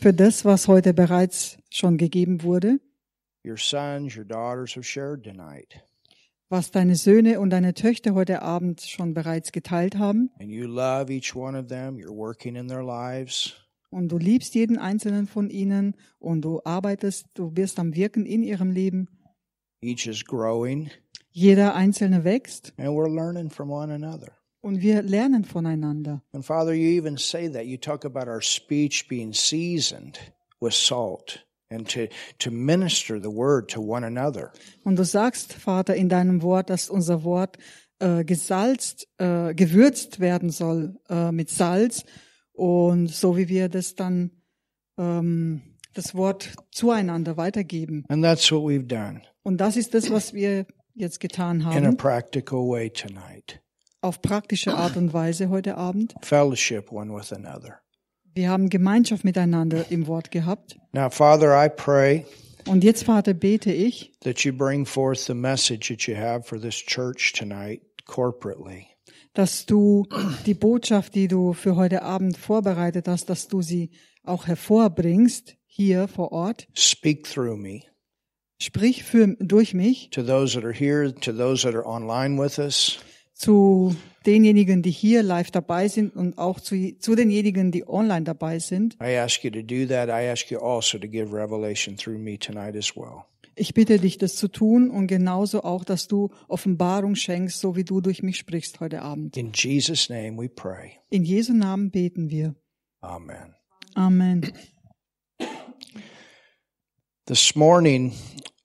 für das, was heute bereits schon gegeben wurde, Your sons, your daughters have shared tonight. was deine Söhne und deine Töchter heute Abend schon bereits geteilt haben. And you love each one of them. You're working in their lives. Und du liebst jeden einzelnen von ihnen und du arbeitest, du wirst am Wirken in ihrem Leben. Each is growing, Jeder einzelne wächst and we're learning from one another. Und wir lernen voneinander. And Father, you even say that. You talk about our speech being seasoned with salt and to, to minister the word to one another. Und du sagst, Vater, in deinem Wort, dass unser Wort äh, gesalzt, äh, gewürzt werden soll äh, mit Salz. Und so wie wir das dann, ähm, das Wort zueinander weitergeben. And that's what we've done Und das ist das, was wir jetzt getan in a haben, practical way tonight. Auf praktische Art und Weise heute Abend. Fellowship one with another. Wir haben Gemeinschaft miteinander im Wort gehabt. Now, Father, I pray Und jetzt, Vater, bete ich, that you bring forth the message that you have for this church tonight corporately. dass du die Botschaft, die du für heute Abend vorbereitet hast, dass du sie auch hervorbringst hier vor Ort. Speak through me Sprich für, durch mich to those that are here, to those that are online with us. Zu denjenigen, die hier live dabei sind und auch zu, zu denjenigen, die online dabei sind. I ask you to do that. I ask you also to give revelation through me tonight as well. Ich bitte dich, das zu tun und genauso auch, dass du Offenbarung schenkst, so wie du durch mich sprichst heute Abend. In Jesus' name we pray. In Jesu Namen beten wir. Amen. Amen. This morning,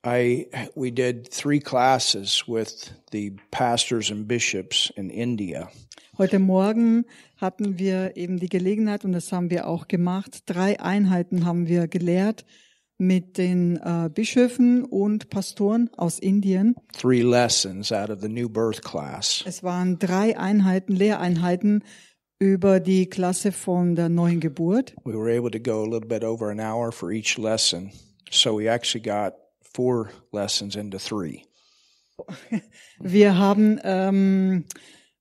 I we did three classes with the pastors and bishops in India. Heute Morgen hatten wir eben die Gelegenheit, und das haben wir auch gemacht, drei Einheiten haben wir gelehrt mit den äh, Bischöfen und Pastoren aus Indien. Three lessons out of the New Birth class. Es waren drei Einheiten, Lehreinheiten über die Klasse von der neuen Geburt. We were able to go a little bit over an hour for each lesson, so we actually got four lessons into three. Wir haben, ähm,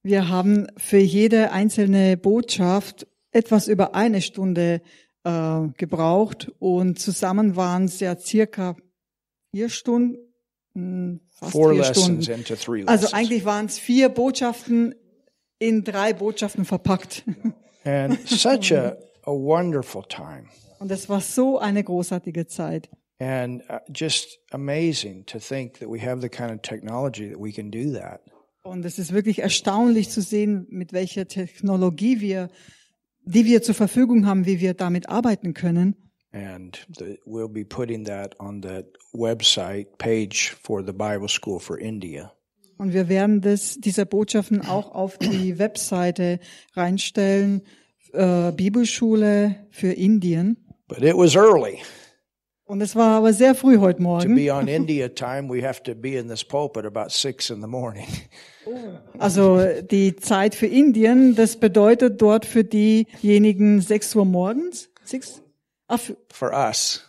wir haben für jede einzelne Botschaft etwas über eine Stunde äh, gebraucht und zusammen waren es ja circa vier Stunden, fast Four vier lessons Stunden. into three Also lessons. eigentlich waren es vier Botschaften in drei Botschaften verpackt. And such a, a wonderful time. Und es war so eine großartige Zeit. And uh, just amazing to think that we have the kind of technology that we can do that. Und es ist wirklich erstaunlich zu sehen, mit welcher Technologie wir, die wir zur Verfügung haben, wie wir damit arbeiten können. And the, we'll be putting that on the website page for the Bible School for India. Und wir werden das, diese Botschaften auch auf die Webseite reinstellen, äh, Bibelschule für Indien. But it was early. Und es war aber sehr früh heute To Morgen. be on India time, we have to be in this pulpit about six in the morning. Also die Zeit für Indien, das bedeutet dort für diejenigen 6 Uhr morgens. Six? Ach, für, For us.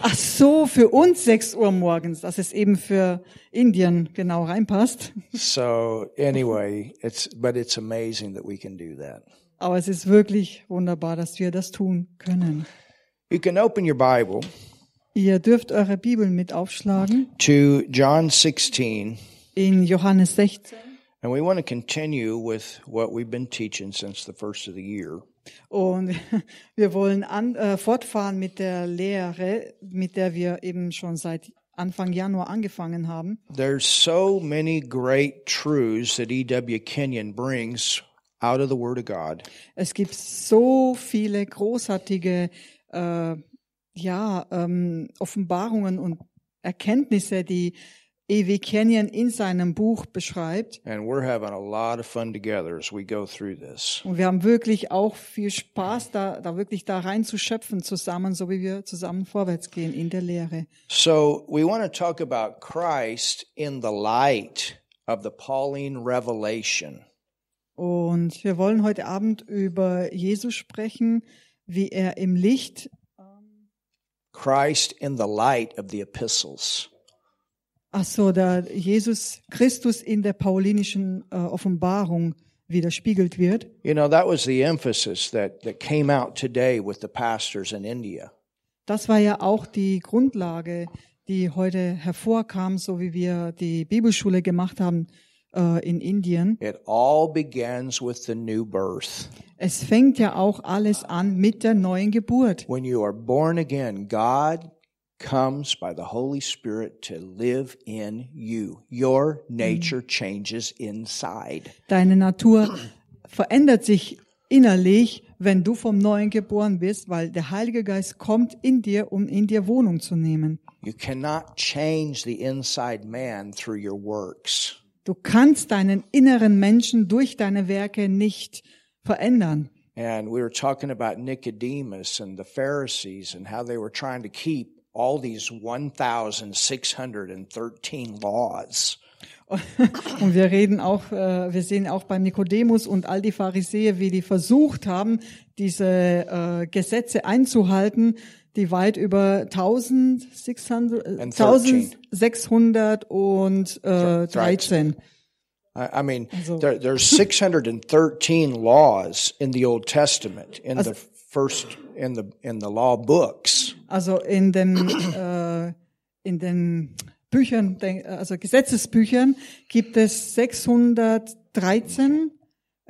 ach so, für uns 6 Uhr morgens, dass es eben für Indien genau reinpasst. So anyway, it's but it's amazing that we can do that. Aber es ist wirklich wunderbar, dass wir das tun können. You can open your Bible Ihr dürft eure Bibeln mit aufschlagen to John 16, in Johannes 16. and we want to continue with what we've been teaching since the first of the year. Und wir wollen an, äh, fortfahren mit der Lehre, mit der wir eben schon seit Anfang Januar angefangen haben. There's so many great truths that E.W. Kenyon brings out of the Word of God. Es gibt so viele großartige äh, ja, ähm, Offenbarungen und Erkenntnisse, die E.W. Kenyon in seinem Buch beschreibt. And we're having a lot of fun together as we go through this. Und wir haben wirklich auch viel Spaß, da, da wirklich da reinzuschöpfen zusammen, so wie wir zusammen vorwärts gehen in der Lehre. So we want to talk about Christ in the light of the Pauline revelation. Und wir wollen heute Abend über Jesus sprechen, wie er im Licht, Christ in the light of the epistles. ach so, der Jesus Christus in der paulinischen äh, Offenbarung, widerspiegelt wird. You know, that was the emphasis that, that came out today with the pastors in India. Das war ja auch die Grundlage, die heute hervorkam, so wie wir die Bibelschule gemacht haben äh, in Indien. It all begins with the new birth. Es fängt ja auch alles an mit der neuen Geburt. When you are born again, God comes by the Holy Spirit to live in you. Your nature changes inside. Deine Natur verändert sich innerlich, wenn du vom Neuen geboren bist, weil der Heilige Geist kommt in dir, um in dir Wohnung zu nehmen. You cannot change the inside man through your works. Du kannst deinen inneren Menschen durch deine Werke nicht verändern. And we were talking about Nicodemus and the Pharisees and how they were trying to keep all these 1,613 laws. Und wir reden auch, äh, wir sehen auch beim Nikodemus und all die Pharisäer, wie die versucht haben, diese äh, Gesetze einzuhalten, die weit über 1600, äh, And 13. 1613. I mean, Also- there, there's 613 laws in the Old Testament, in the first, in the, in the law books. Also in den, äh, in den Büchern, also Gesetzesbüchern gibt es 613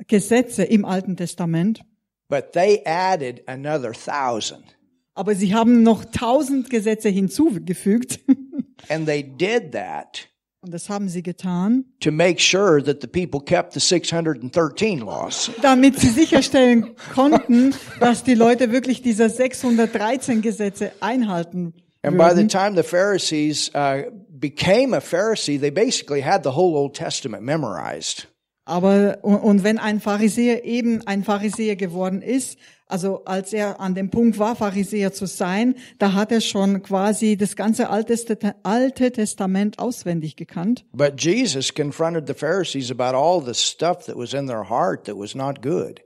Gesetze im Alten Testament. But they added another thousand. Aber sie haben noch tausend Gesetze hinzugefügt. And they did that Und das haben sie getan, to make sure that the people kept the 613 laws. damit sie sicherstellen konnten, dass die Leute wirklich diese 613 Gesetze einhalten. And by the time the Pharisees uh, became a Pharisee, they basically had the whole Old Testament memorized. Aber und, und wenn ein Pharisäer eben ein Pharisäer geworden ist, also als er an dem Punkt war, Pharisäer zu sein, da hat er schon quasi das ganze Alte, Testament auswendig gekannt. But Jesus confronted the Pharisees about all the stuff that was in their heart that was not good.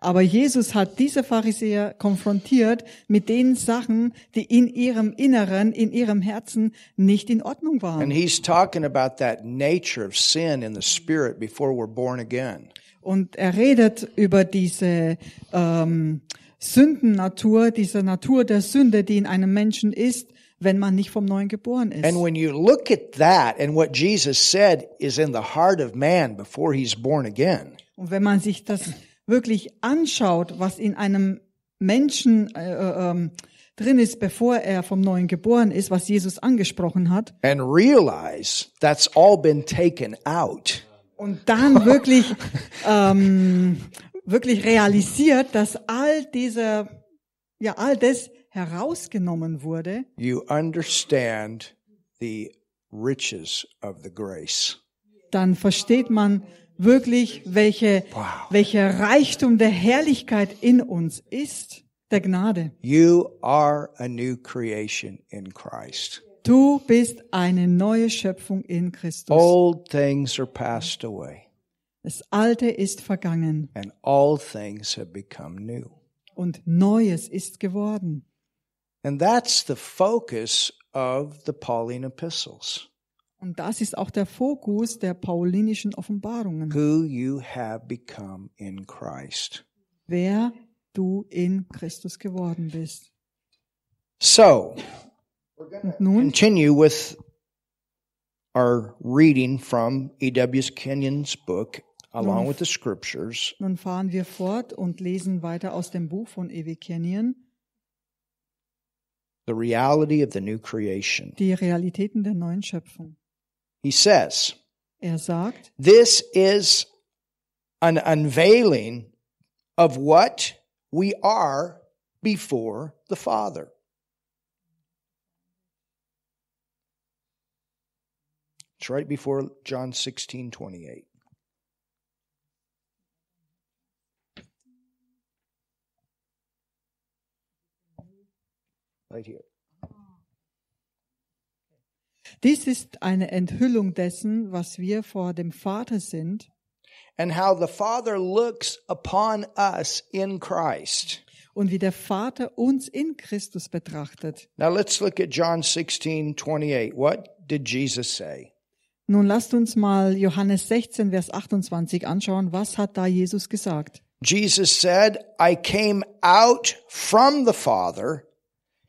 Aber Jesus hat diese Pharisäer konfrontiert mit den Sachen, die in ihrem Inneren, in ihrem Herzen nicht in Ordnung And waren. he's talking about that nature of sin in the spirit before we're born again. Und er redet über diese ähm, Sündennatur, diese Natur der Sünde, die in einem Menschen ist, wenn man nicht vom Neuen geboren ist. And when you look at that and what Jesus said is in the heart of man before he's born again, Und wenn man sich das wirklich anschaut, was in einem Menschen äh, äh, ähm, drin ist, bevor er vom Neuen geboren ist, was Jesus angesprochen hat, and realize that's all been taken out, und dann wirklich ähm, wirklich realisiert, dass all diese ja all das herausgenommen wurde, you understand the riches of the grace. dann versteht man wirklich, welche welcher Reichtum der Herrlichkeit in uns ist, der Gnade. You are a new creation in Christ. Du bist eine neue Schöpfung in Christus. Old things are passed away, Das Alte ist vergangen and all things have become new. und Neues ist geworden. And that's the focus of the Pauline epistles. Und das ist auch der Fokus der paulinischen Offenbarungen. Who you have become in Christ. Wer du in Christus geworden bist. So, Und nun continue with our reading from E.W. Kenyon's book, along with the scriptures. Nun fahren wir fort und lesen weiter aus dem Buch von E.W. Kenyon, The reality of the new creation. die Realitäten der neuen Schöpfung. He says, Er sagt, This is an unveiling of what we are before the Father. It's right before John 16 28. Right here. dies ist eine Enthüllung dessen, was wir vor dem Vater sind And how the Father looks upon us in Christ. und wie der Vater uns in Christus betrachtet. Now let's look at John 16 28. What did Jesus say? Nun lasst uns mal Johannes 16, Vers 28 anschauen. Was hat da Jesus gesagt? Jesus said, I came out from the Father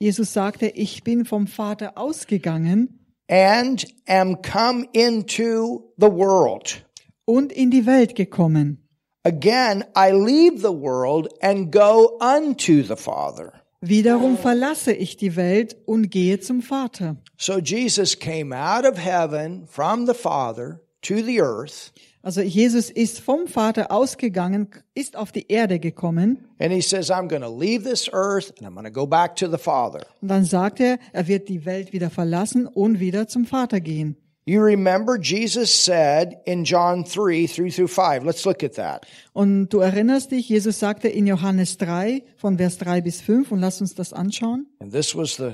Jesus sagte, ich bin vom Vater ausgegangen and am come into the world. und in die Welt gekommen. Again, I leave the world and go unto the Father. Wiederum verlasse ich die Welt und gehe zum Vater. So Jesus came out of heaven from the Father to the earth, Also Jesus ist vom Vater ausgegangen, ist auf die Erde gekommen and he says, I'm going to leave this earth and I'm going to go back to the Father. und dann sagt er, er wird die Welt wieder verlassen und wieder zum Vater gehen. You remember Jesus said in John 3, 3 through 5. Let's look at that. Und du erinnerst dich, Jesus sagte in Johannes 3 von Vers 3 bis 5 und lass uns das anschauen. And this was the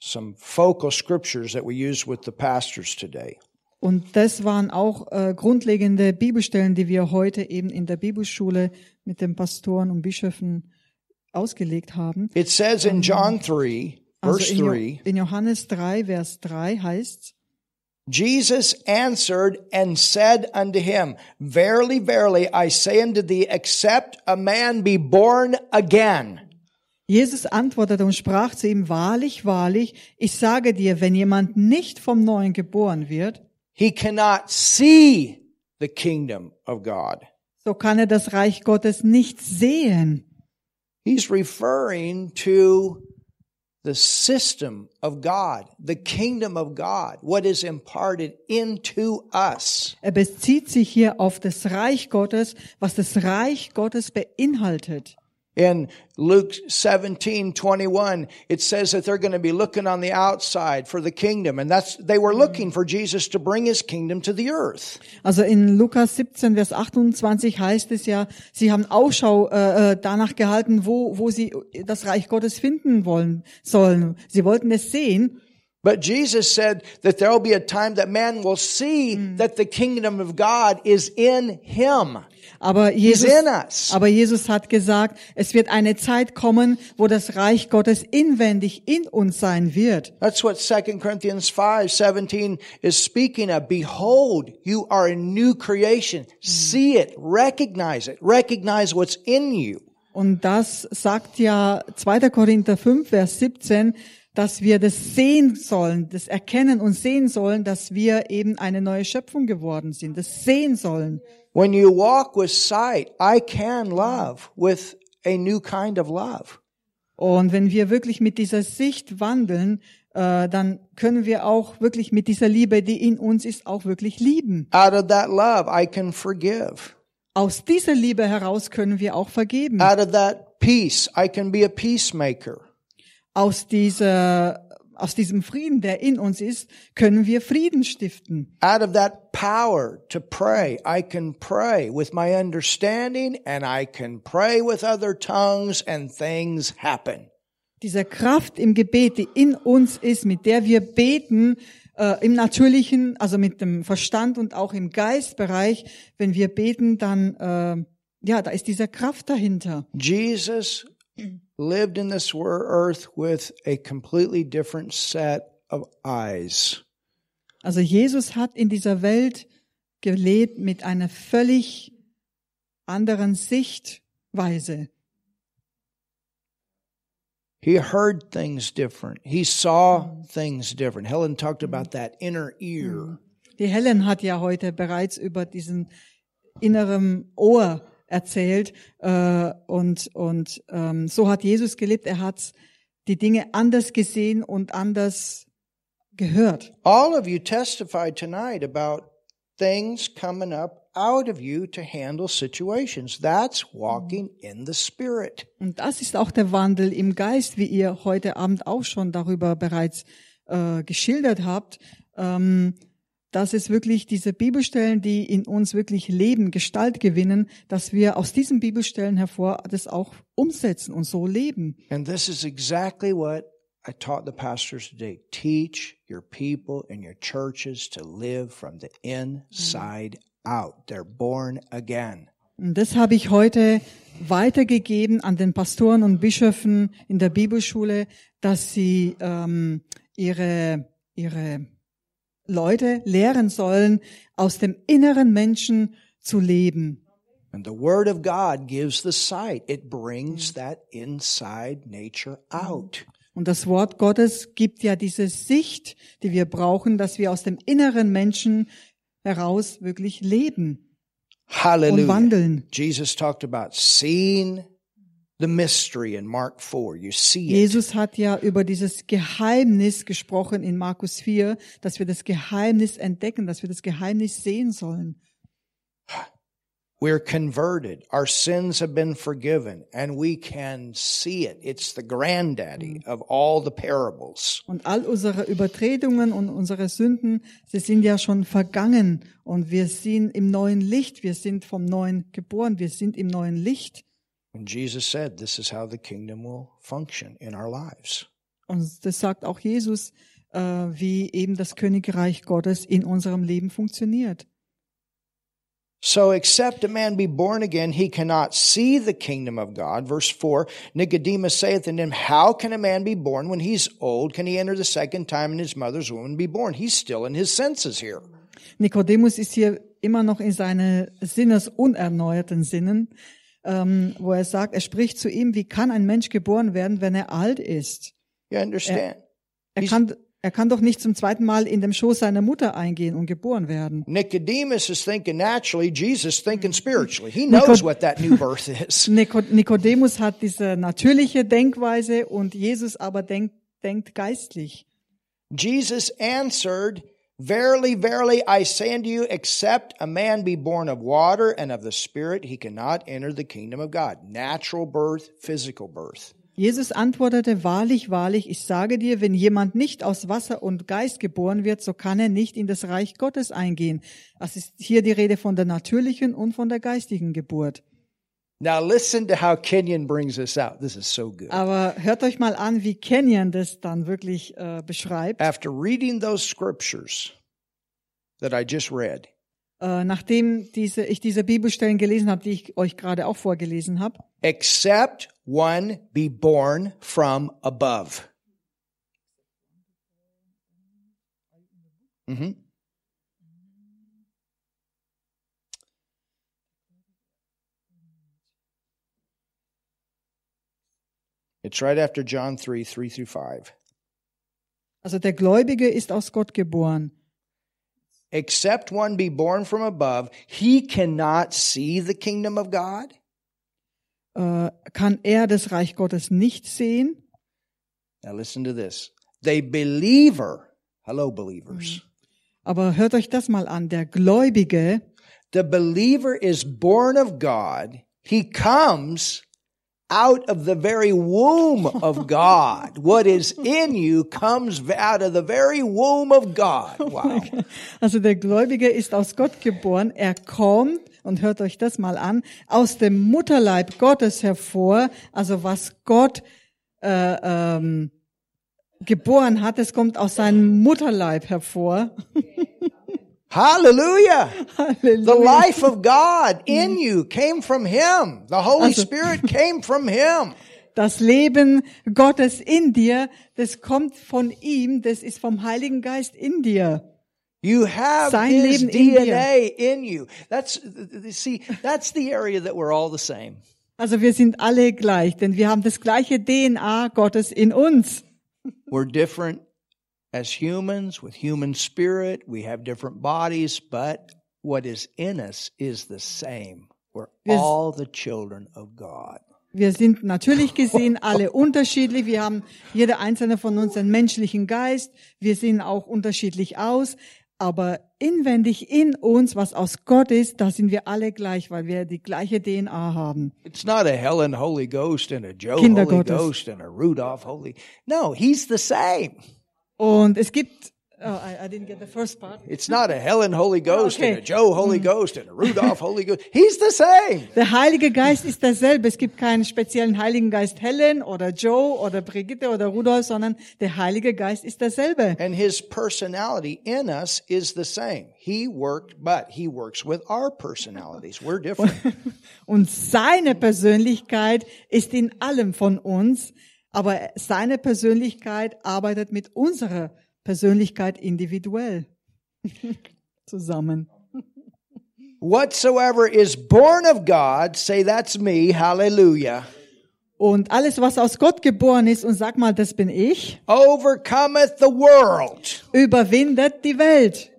some focal scriptures that we use with the pastors today. Und das waren auch äh, grundlegende Bibelstellen, die wir heute eben in der Bibelschule mit den Pastoren und Bischöfen ausgelegt haben. It says in John 3, Also verse in, jo 3, in Johannes 3, Vers 3 heißt Jesus answered and said unto him, Verily, verily, I say unto thee, except a man be born again. Jesus antwortete und sprach zu ihm, wahrlich, wahrlich, ich sage dir, wenn jemand nicht vom Neuen geboren wird, He cannot see the kingdom of God. so kann er das Reich Gottes nicht sehen. He's referring to the system of God, the kingdom of God, what is imparted into us. Er bezieht sich hier auf das Reich Gottes, was das Reich Gottes beinhaltet. In Luke 17, 21, it says that they're going to be looking on the outside for the kingdom. And that's, they were looking for Jesus to bring his kingdom to the earth. Also in Lukas 17, Vers 28 heißt es ja, sie haben Ausschau äh, äh, danach gehalten, wo, wo sie das Reich Gottes finden wollen sollen. Sie wollten es sehen. But Jesus said that there will be a time that man will see that the kingdom of God is in him. Aber Jesus, in us. aber Jesus hat gesagt, es wird eine Zeit kommen, wo das Reich Gottes inwendig in uns sein wird. That's what 2 Corinthians 5, 17 is speaking of. Behold, you are a new creation. See it, recognize it, recognize what's in you. Und das sagt ja 2. Korinther 5, Vers 17, dass wir das sehen sollen, das erkennen und sehen sollen, dass wir eben eine neue Schöpfung geworden sind, das sehen sollen. When you walk with sight, I can love with a new kind of love. Und wenn wir wirklich mit dieser Sicht wandeln, äh, dann können wir auch wirklich mit dieser Liebe, die in uns ist, auch wirklich lieben. Out of that love, I can forgive. Aus dieser Liebe heraus können wir auch vergeben. Out of that peace, I can be a peacemaker. Aus dieser, aus diesem Frieden, der in uns ist, können wir Frieden stiften. Out of that power to pray, I can pray with my understanding and I can pray with other tongues and things happen. Dieser Kraft im Gebet, die in uns ist, mit der wir beten, äh, im natürlichen, also mit dem Verstand und auch im Geistbereich, wenn wir beten, dann, äh, ja, da ist diese Kraft dahinter. Jesus lived in this earth with a completely different set of eyes. Also Jesus hat in dieser Welt gelebt mit einer völlig anderen Sichtweise. He heard things different. He saw things different. Helen talked about that inner ear. Die Helen hat ja heute bereits über diesen inneren Ohr erzählt äh, und und ähm, so hat Jesus gelebt. Er hat die Dinge anders gesehen und anders gehört. All of you testified tonight about things coming up out of you to handle situations. That's walking in the Spirit. Und das ist auch der Wandel im Geist, wie ihr heute Abend auch schon darüber bereits äh, geschildert habt. Ähm, dass es wirklich diese Bibelstellen, die in uns wirklich Leben, Gestalt gewinnen, dass wir aus diesen Bibelstellen hervor das auch umsetzen und so leben. And this is exactly what I taught the pastors today. Teach your people and your churches to live from the inside out. They're born again. Und das habe ich heute weitergegeben an den Pastoren und Bischöfen in der Bibelschule, dass sie ähm, ihre ihre Leute lehren sollen, aus dem inneren Menschen zu leben. And the Word of God gives the sight. It brings that inside nature out. Und das Wort Gottes gibt ja diese Sicht, die wir brauchen, dass wir aus dem inneren Menschen heraus wirklich leben und Hallelujah. wandeln. Jesus talked about seeing the mystery in Mark 4. You see it. Jesus hat ja über dieses Geheimnis gesprochen in Markus 4, dass wir das Geheimnis entdecken, dass wir das Geheimnis sehen sollen. We're converted. Our sins have been forgiven and we can see it. It's the granddaddy of all the parables. Und all unsere Übertretungen und unsere Sünden, sie sind ja schon vergangen und wir sind im neuen Licht, wir sind vom Neuen geboren, wir sind im neuen Licht. And Jesus said, this is how the kingdom will function in our lives. Und das sagt auch Jesus, äh, wie eben das Königreich Gottes in unserem Leben funktioniert. So except a man be born again, he cannot see the kingdom of God. Verse 4, Nicodemus saith unto him, How can a man be born when he's old? Can he enter the second time in his mother's womb and be born? He's still in his senses here. Nikodemus ist hier immer noch in seine sinnesunerneuerten Sinnen, ähm, wo er sagt, er spricht zu ihm, wie kann ein Mensch geboren werden, wenn er alt ist? You understand? Er He's- kann, er kann doch nicht zum zweiten Mal in dem Schoß seiner Mutter eingehen und geboren werden. Nicodemus is thinking naturally, Jesus thinking spiritually. He knows what that new birth is. Nico- Nikodemus hat diese natürliche Denkweise und Jesus aber denkt, denkt geistlich. Jesus answered, Verily, verily, I say unto you, except a man be born of water and of the Spirit, he cannot enter the kingdom of God. Natural birth, physical birth. Jesus antwortete, wahrlich, wahrlich, ich sage dir, wenn jemand nicht aus Wasser und Geist geboren wird, so kann er nicht in das Reich Gottes eingehen. Das ist hier die Rede von der natürlichen und von der geistigen Geburt. Now listen to how Kenyon brings this out. This is so good. Aber hört euch mal an, wie Kenyon das dann wirklich äh, beschreibt. After reading those scriptures that I just read, Äh, nachdem diese, ich diese Bibelstellen gelesen habe, die ich euch gerade auch vorgelesen habe, except one be born from above. Mhm. It's right after John 3, 3 through 5. also der Gläubige ist aus Gott geboren. Except one be born from above, he cannot see the kingdom of God. Äh, kann er das Reich Gottes nicht sehen? Now listen to this. The believer, hello believers. Aber hört euch das mal an. Der Gläubige, The believer is born of God. He comes out of the very womb of God. What is in you comes out of the very womb of God. Wow. also der Gläubige ist aus Gott geboren. Er kommt, und hört euch das mal an, aus dem Mutterleib Gottes hervor. Also was Gott äh, ähm, geboren hat, es kommt aus seinem Mutterleib hervor. Hallelujah. The Halleluja. life of God in you came from Him. The Holy Also- Spirit came from Him. Das Leben Gottes in dir, das kommt von ihm, das ist vom Heiligen Geist in dir. You have Sein His Leben in. DNA in you. That's, see, that's the area that we're all the same. Also wir sind alle gleich, denn wir haben das gleiche DNA Gottes in uns. We're different as humans with human spirit. We have different bodies, but what is in us is the same. We're all the children of God. Wir sind natürlich gesehen alle unterschiedlich. Wir haben jeder einzelne von uns einen menschlichen Geist. Wir sehen auch unterschiedlich aus. Aber inwendig in uns, was aus Gott ist, da sind wir alle gleich, weil wir die gleiche DNA haben. It's not a Helen Holy Ghost and a Joe Holy. Ghost and a Rudolph Holy. No, he's the same. Und es gibt, oh, I, I didn't get the first part. It's not a Helen Holy Ghost Okay. and a Joe Holy Ghost and a Rudolph Holy Ghost. He's the same. Der Heilige Geist ist derselbe. Es gibt keinen speziellen Heiligen Geist Helen oder Joe oder Brigitte oder Rudolf, sondern der Heilige Geist ist derselbe. And his personality in us is the same. He worked, but he works with our personalities. We're different. Und seine Persönlichkeit ist in allem von uns, aber seine Persönlichkeit arbeitet mit unserer Persönlichkeit individuell. zusammen. Whatsoever is born of God, say that's me, hallelujah, Und alles, was aus Gott geboren ist, und sag mal, das bin ich, overcometh the world. überwindet die Welt.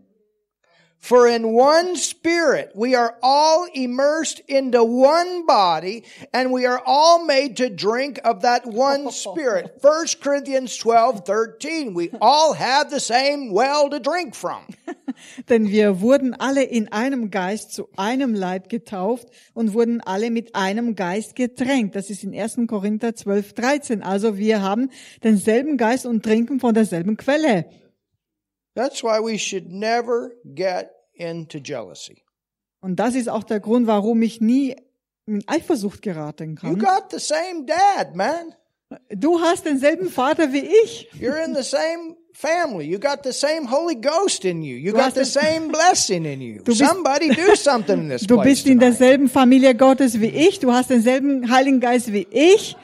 For in one spirit we are all immersed into one body and we are all made to drink of that one spirit. 1 Corinthians 12, 13. We all have the same well to drink from. Denn wir wurden alle in einem Geist zu einem Leib getauft und wurden alle mit einem Geist getränkt. Das ist in 1. Korinther 12, 13. Also wir haben denselben Geist und trinken von derselben Quelle. That's why we should never get into jealousy. Und das ist auch der Grund, warum ich nie in Eifersucht geraten You kann. got the same dad, man. Du hast denselben Vater wie ich. You're in the same family. You got the same Holy Ghost in you. You Du got the same blessing in you. bist- Somebody do something in this Du bist in derselben Familie Gottes wie ich. Du hast denselben Heiligen Geist wie ich.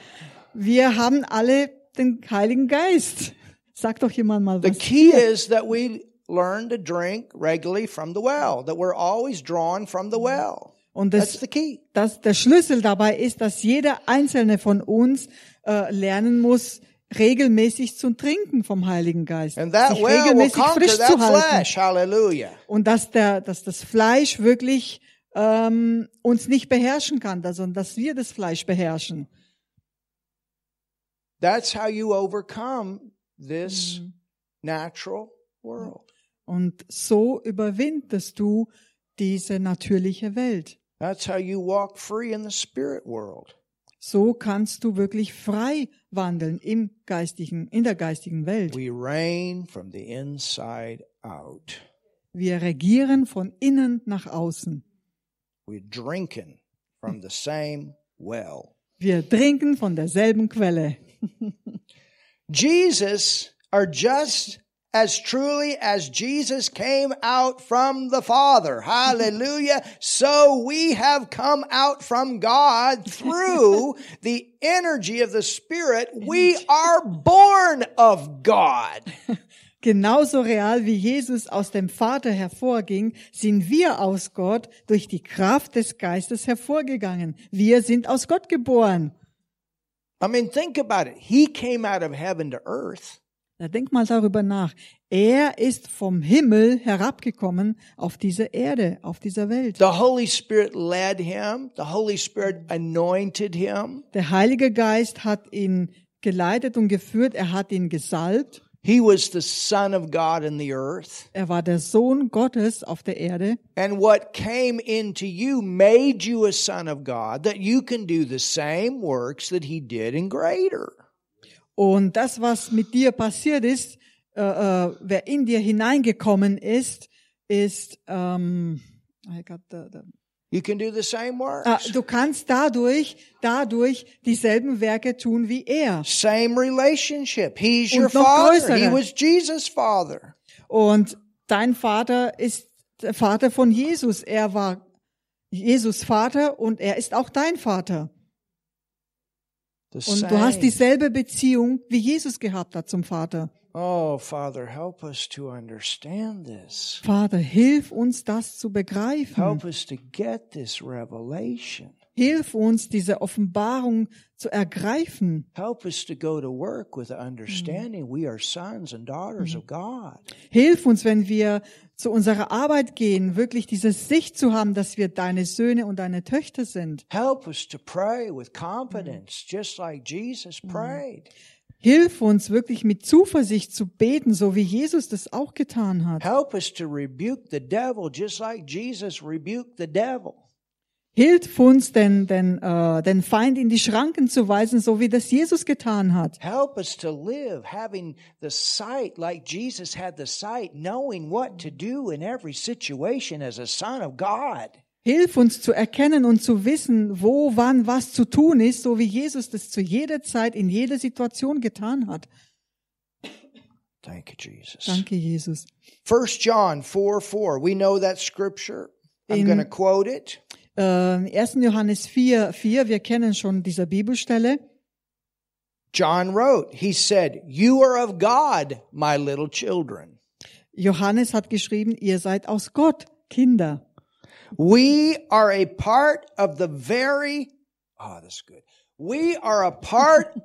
Wir haben alle den Heiligen Geist. Sag doch jemand mal The was. key is that we learn to drink regularly from the well, that we're always drawn from the well. Und That's das, the key. das, der Schlüssel dabei ist, dass jeder einzelne von uns äh, lernen muss, regelmäßig zu trinken vom Heiligen Geist. And that sich well will regelmäßig conquer frisch that zu halten. flesh. Hallelujah. Und dass, der, dass das Fleisch wirklich ähm, uns nicht beherrschen kann, sondern dass wir das Fleisch beherrschen. That's how you overcome this natural world. Und so überwindest du diese natürliche Welt. That's how you walk free in the spirit world. So kannst du wirklich frei wandeln im geistigen, in der geistigen Welt. We reign from the inside out. Wir regieren von innen nach außen. We're drinking from the same well. Wir trinken von derselben Quelle. Jesus are just as truly as Jesus came out from the Father. Hallelujah. So we have come out from God through the energy of the Spirit. We are born of God. Genauso real wie Jesus aus dem Vater hervorging, sind wir aus Gott durch die Kraft des Geistes hervorgegangen. Wir sind aus Gott geboren. I mean, think about it. He came out of heaven to earth. Na, denk mal darüber nach. Er ist vom Himmel herabgekommen auf diese Erde, auf dieser Welt. The Holy Spirit led him. The Holy Spirit anointed him. Der Heilige Geist hat ihn geleitet und geführt. Er hat ihn gesalbt. He was the Son of God in the earth. Er war der Sohn Gottes auf der Erde. And what came into you made you a son of God, that you can do the same works that he did and greater. Und das, was mit dir passiert ist, äh, äh, wer in dir hineingekommen ist, ist, ähm, I got the, the, You can do the same works. ah, du kannst dadurch, dadurch dieselben Werke tun wie er. same relationship. He's Und your father. größere. He was Jesus' father. Und dein Vater ist der Vater von Jesus. Er war Jesus Vater und er ist auch dein Vater. Und du hast dieselbe Beziehung, wie Jesus gehabt hat zum Vater. Oh, Father, help us to understand this. Vater, hilf uns das zu begreifen. Help us to get this revelation. Hilf uns, diese Offenbarung zu ergreifen. Help us to go to work with the understanding we are sons and daughters of God. Hilf uns, wenn wir zu unserer Arbeit gehen, wirklich diese Sicht zu haben, dass wir deine Söhne und deine Töchter sind. Help us to pray with confidence, just like Jesus prayed. Hilf uns wirklich mit Zuversicht zu beten, so wie Jesus das auch getan hat. Help us to rebuke the devil, just like Jesus rebuked the devil. Hilf uns, den, den, äh, den Feind in die Schranken zu weisen, so wie das Jesus getan hat. Help us to live having the sight like Jesus had the sight, knowing what to do in every situation as a son of God. Hilf uns zu erkennen und zu wissen, wo, wann, was zu tun ist, so wie Jesus das zu jeder Zeit, in jeder Situation getan hat. Thank you, Jesus. Danke, Jesus. 1 John 4 4. We know that scripture. I'm In- going to quote it. Äh, 1. Johannes 4, 4, wir kennen schon diese Bibelstelle. John wrote, he said, You are of God, my little children. Johannes hat geschrieben, ihr seid aus Gott Kinder. We are a part of the very, ah, oh, that's good. We are a part,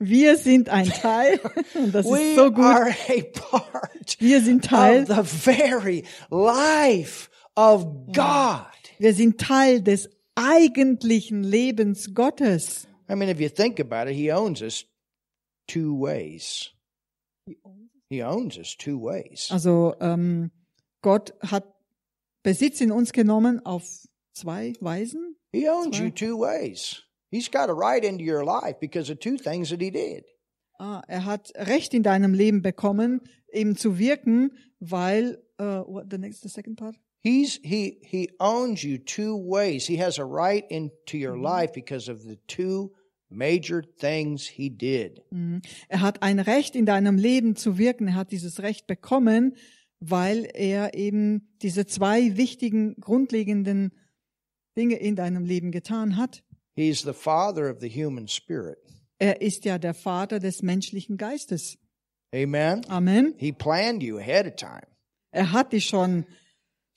Wir sind ein Teil, das we ist so gut, are a part wir sind Teil, of the very life of God. Oh. wir sind Teil des eigentlichen Lebens Gottes. I mean, if you think about it, he owns us two ways. He owns us two ways. Also ähm, Gott hat Besitz in uns genommen auf zwei Weisen. He owns Zwei. you two ways. He's got a right into your life because of two things that he did. Ah, er hat Recht in deinem Leben bekommen, eben zu wirken, weil uh, what the next the second part? He's he he owns you two ways. He has a right into your life because of the two major things he did. Mhm. Er hat ein Recht in deinem Leben zu wirken. Er hat dieses Recht bekommen, weil er eben diese zwei wichtigen, grundlegenden Dinge in deinem Leben getan hat. He's the father of the human spirit. Er ist ja der Vater des menschlichen Geistes. Amen. Amen. He planned you ahead of time. Er hat dich schon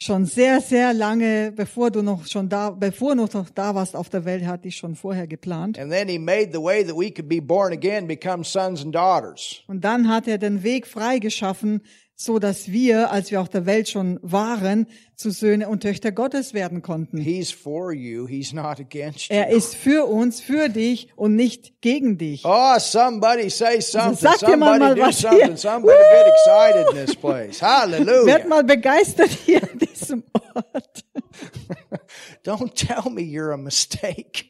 schon sehr sehr lange, bevor du noch schon da, bevor du noch da warst auf der Welt, hat dich schon vorher geplant. And then he made the way that we could be born again, become sons and daughters. Und dann hat er den Weg freigeschaffen, so dass wir, als wir auf der Welt schon waren, zu Söhne und Töchter Gottes werden konnten. He's for you. He's not against you. Er ist für uns, für dich und nicht gegen dich. Oh, somebody say something. Sag dir mal Somebody mal do was something. hier. Somebody get excited in this place. Werd Hallelujah. mal begeistert hier an diesem Ort. Don't tell me you're a mistake.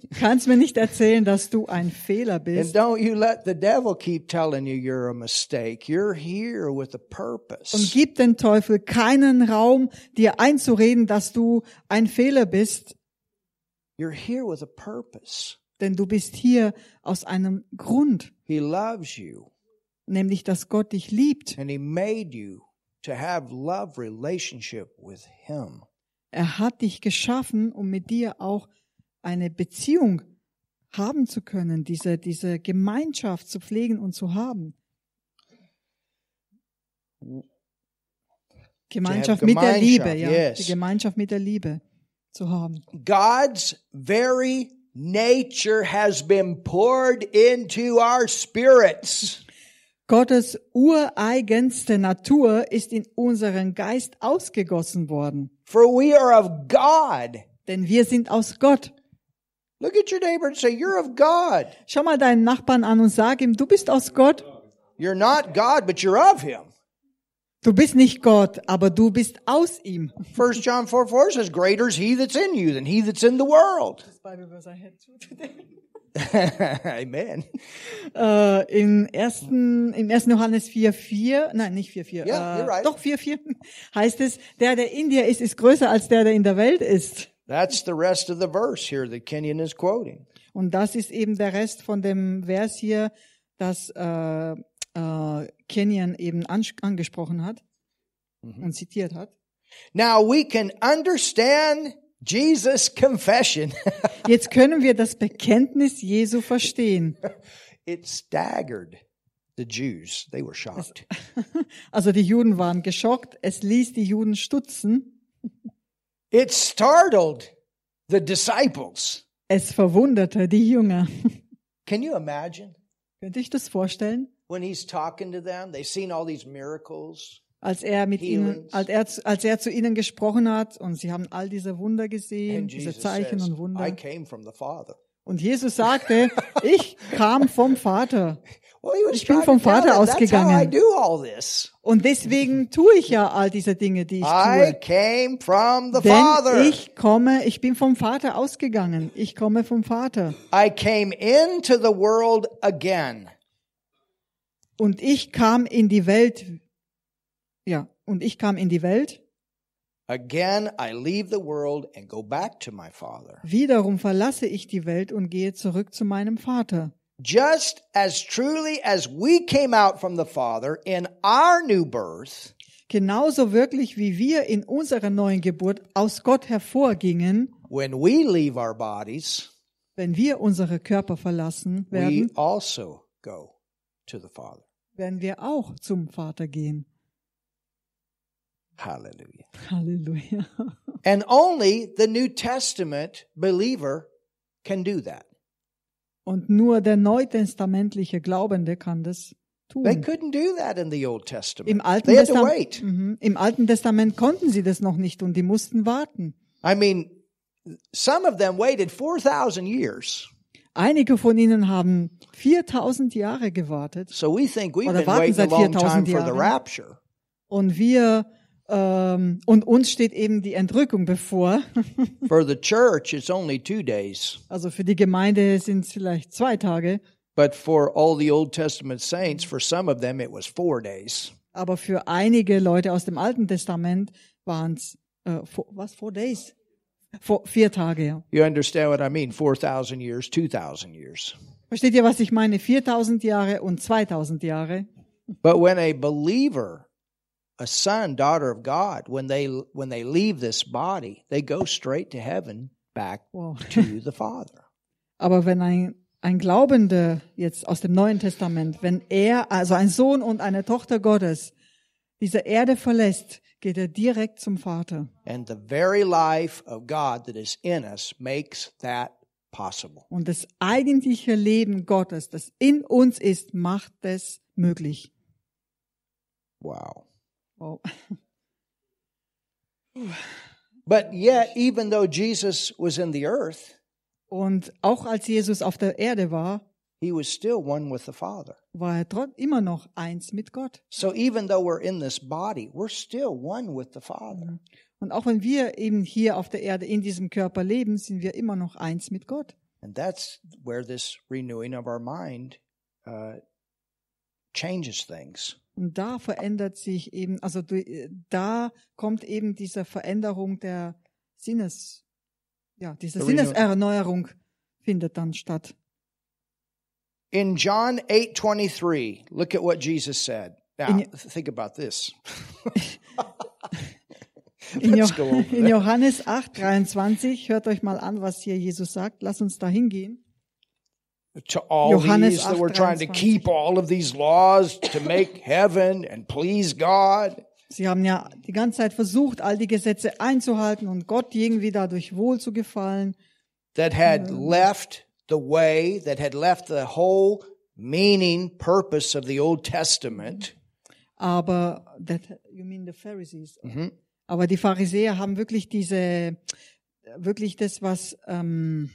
Du kannst mir nicht erzählen, dass du ein Fehler And bist. don't you let the devil keep telling you you're a mistake. You're here with a Und purpose. gib den Teufel keinen Raum, dir einzureden, dass du ein Fehler bist, You're here with a purpose. denn du bist hier aus einem Grund, He loves you nämlich dass Gott dich liebt. and he made you to have love relationship with him. Er hat dich geschaffen, um mit dir auch eine Beziehung haben zu können, diese, diese Gemeinschaft zu pflegen und zu haben. Gemeinschaft mit der Liebe, ja. yes. Die Gemeinschaft mit der Liebe zu haben. God's very nature has been poured into our spirits. Gottes ureigenste Natur ist in unseren Geist ausgegossen worden. For we are of God. Denn wir sind aus Gott. Look at your neighbor and say, You're of God. Schau mal deinen Nachbarn an und sag ihm, du bist aus Gott. You're not God, but you're of Him. Du bist nicht Gott, aber du bist aus ihm. 1 John 4 4 says, Greater is He that's in you than He that's in the world. Amen. Äh, in ersten, Im 1. Johannes 4, 4, nein, nicht 4, 4, Ja, äh, you're right. doch 4, 4, heißt es, der, der in dir ist, ist größer als der, der in der Welt ist. That's the rest of the verse here that Kenyon is quoting. Und das ist eben der Rest von dem Vers hier, das äh, äh, Kenyon eben angesprochen hat und zitiert hat. Now we can understand Jesus' confession. Jetzt können wir das Bekenntnis Jesu verstehen. it staggered the Jews. They were shocked. Also die Juden waren geschockt, es ließ die Juden stutzen, It startled the disciples. es verwunderte die Jünger. Can you imagine? Könnte ich das vorstellen? When he's talking to them, they've seen all these miracles. Als er mit ihnen, als er, zu- als er zu ihnen gesprochen hat und sie haben all diese Wunder gesehen, And diese Jesus Zeichen says, und I Wunder. came from the Father. Und Jesus sagte, ich kam vom Vater. Ich bin vom Vater ausgegangen. Und deswegen tue ich ja all diese Dinge, die ich tue. Denn ich komme, ich bin vom Vater ausgegangen. Ich komme vom Vater. I came into the world again. Und ich kam in die Welt. Ja, und ich kam in die Welt. Again, I leave the world and go back to my Father. Wiederum verlasse ich die Welt und gehe zurück zu meinem Vater. Just as truly as we came out from the Father in our new birth, Genauso wirklich wie wir in unserer neuen Geburt aus Gott hervorgingen, when we leave our bodies, wenn wir unsere Körper verlassen we werden, also go to the Father. werden wir auch zum Vater gehen. Hallelujah. Halleluja. And only the New Testament believer can do that. Und nur der neutestamentliche Glaubende kann das They tun. couldn't do that in the Old Testament. Im Alten, They had to Testament, wait. Mhm. Im Alten Testament konnten sie das noch nicht und die mussten warten. I mean, some of them waited 4,000 years. Einige von ihnen haben 4000 Jahre gewartet So we think we've Oder been warten waiting a seit long time 4000 for the Jahren. rapture. und wir ähm, und uns steht eben die Entrückung bevor. For the church, it's only two days. Also für die Gemeinde sind es vielleicht zwei Tage, But for all the Old Testament saints, for some of them, it was four days. aber für einige Leute aus dem Alten Testament waren es äh, four- was four days, Vor- vier Tage. Ja. You understand what I mean? 4,000 years, 2,000 years. Versteht ihr, was ich meine? 4000 Jahre und 2000 Jahre. But when a believer, a son, daughter of God, when they when they leave this body, they go straight to heaven, back Wow. to the Father. Aber wenn ein, ein Glaubender jetzt aus dem Neuen Testament, wenn er, also ein Sohn und eine Tochter Gottes, diese Erde verlässt, geht er direkt zum Vater. And the very life of God that is in us makes that possible. Und das eigentliche Leben Gottes, das in uns ist, macht es möglich. Wow. Wow. But yet, even though Jesus was in the earth, Und auch als Jesus auf der Erde war, he was still one with the Father. war er immer noch eins mit Gott. So even though we're in this body, we're still one with the Father. Und auch wenn wir eben hier auf der Erde in diesem Körper leben, sind wir immer noch eins mit Gott. And that's where this renewing of our mind uh, changes things. Und da verändert sich eben, also du- da kommt eben diese Veränderung der Sinnes, ja, diese Sinneserneuerung findet dann statt. In John 8:23, look at what Jesus said. Now, In- think about this. In, jo in. Johannes 8, 23, hört euch mal an, was hier Jesus sagt. Lass uns da hingehen. To all Johannes these that we're 8, trying to 23. keep all of these laws to make heaven and please God. Sie haben ja die ganze Zeit versucht, all die Gesetze einzuhalten und Gott irgendwie dadurch wohl zu gefallen. that had left the way, that had left the whole meaning, purpose of the Old Testament. Aber, that, you mean the Pharisees? Mhm. Aber die Pharisäer haben wirklich diese, wirklich das, was, ähm,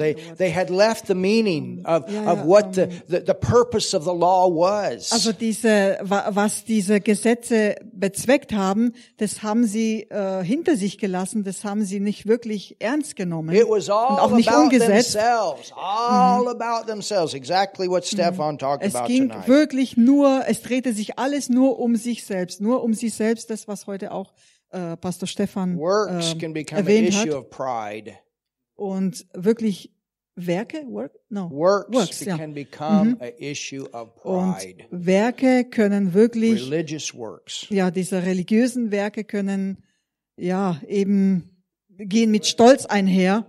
They, they had left the meaning of, yeah, of yeah, what the, the, the purpose of the law was. also diese, wa- was diese Gesetze bezweckt haben, das haben sie äh, hinter sich gelassen, das haben sie nicht wirklich ernst genommen it was und all auch nicht about umgesetzt. themselves. All about themselves. Exactly what Stefan talked Es about ging tonight. wirklich nur, es drehte sich alles nur um sich selbst, nur um sich selbst, das was heute auch äh, Pastor Stefan an erwähnt hat. Und wirklich Werke, work, no, Works, Works, ja. can become an issue of Und pride. Werke können wirklich, Religious works. ja, diese religiösen Werke können, ja, eben gehen mit Stolz einher.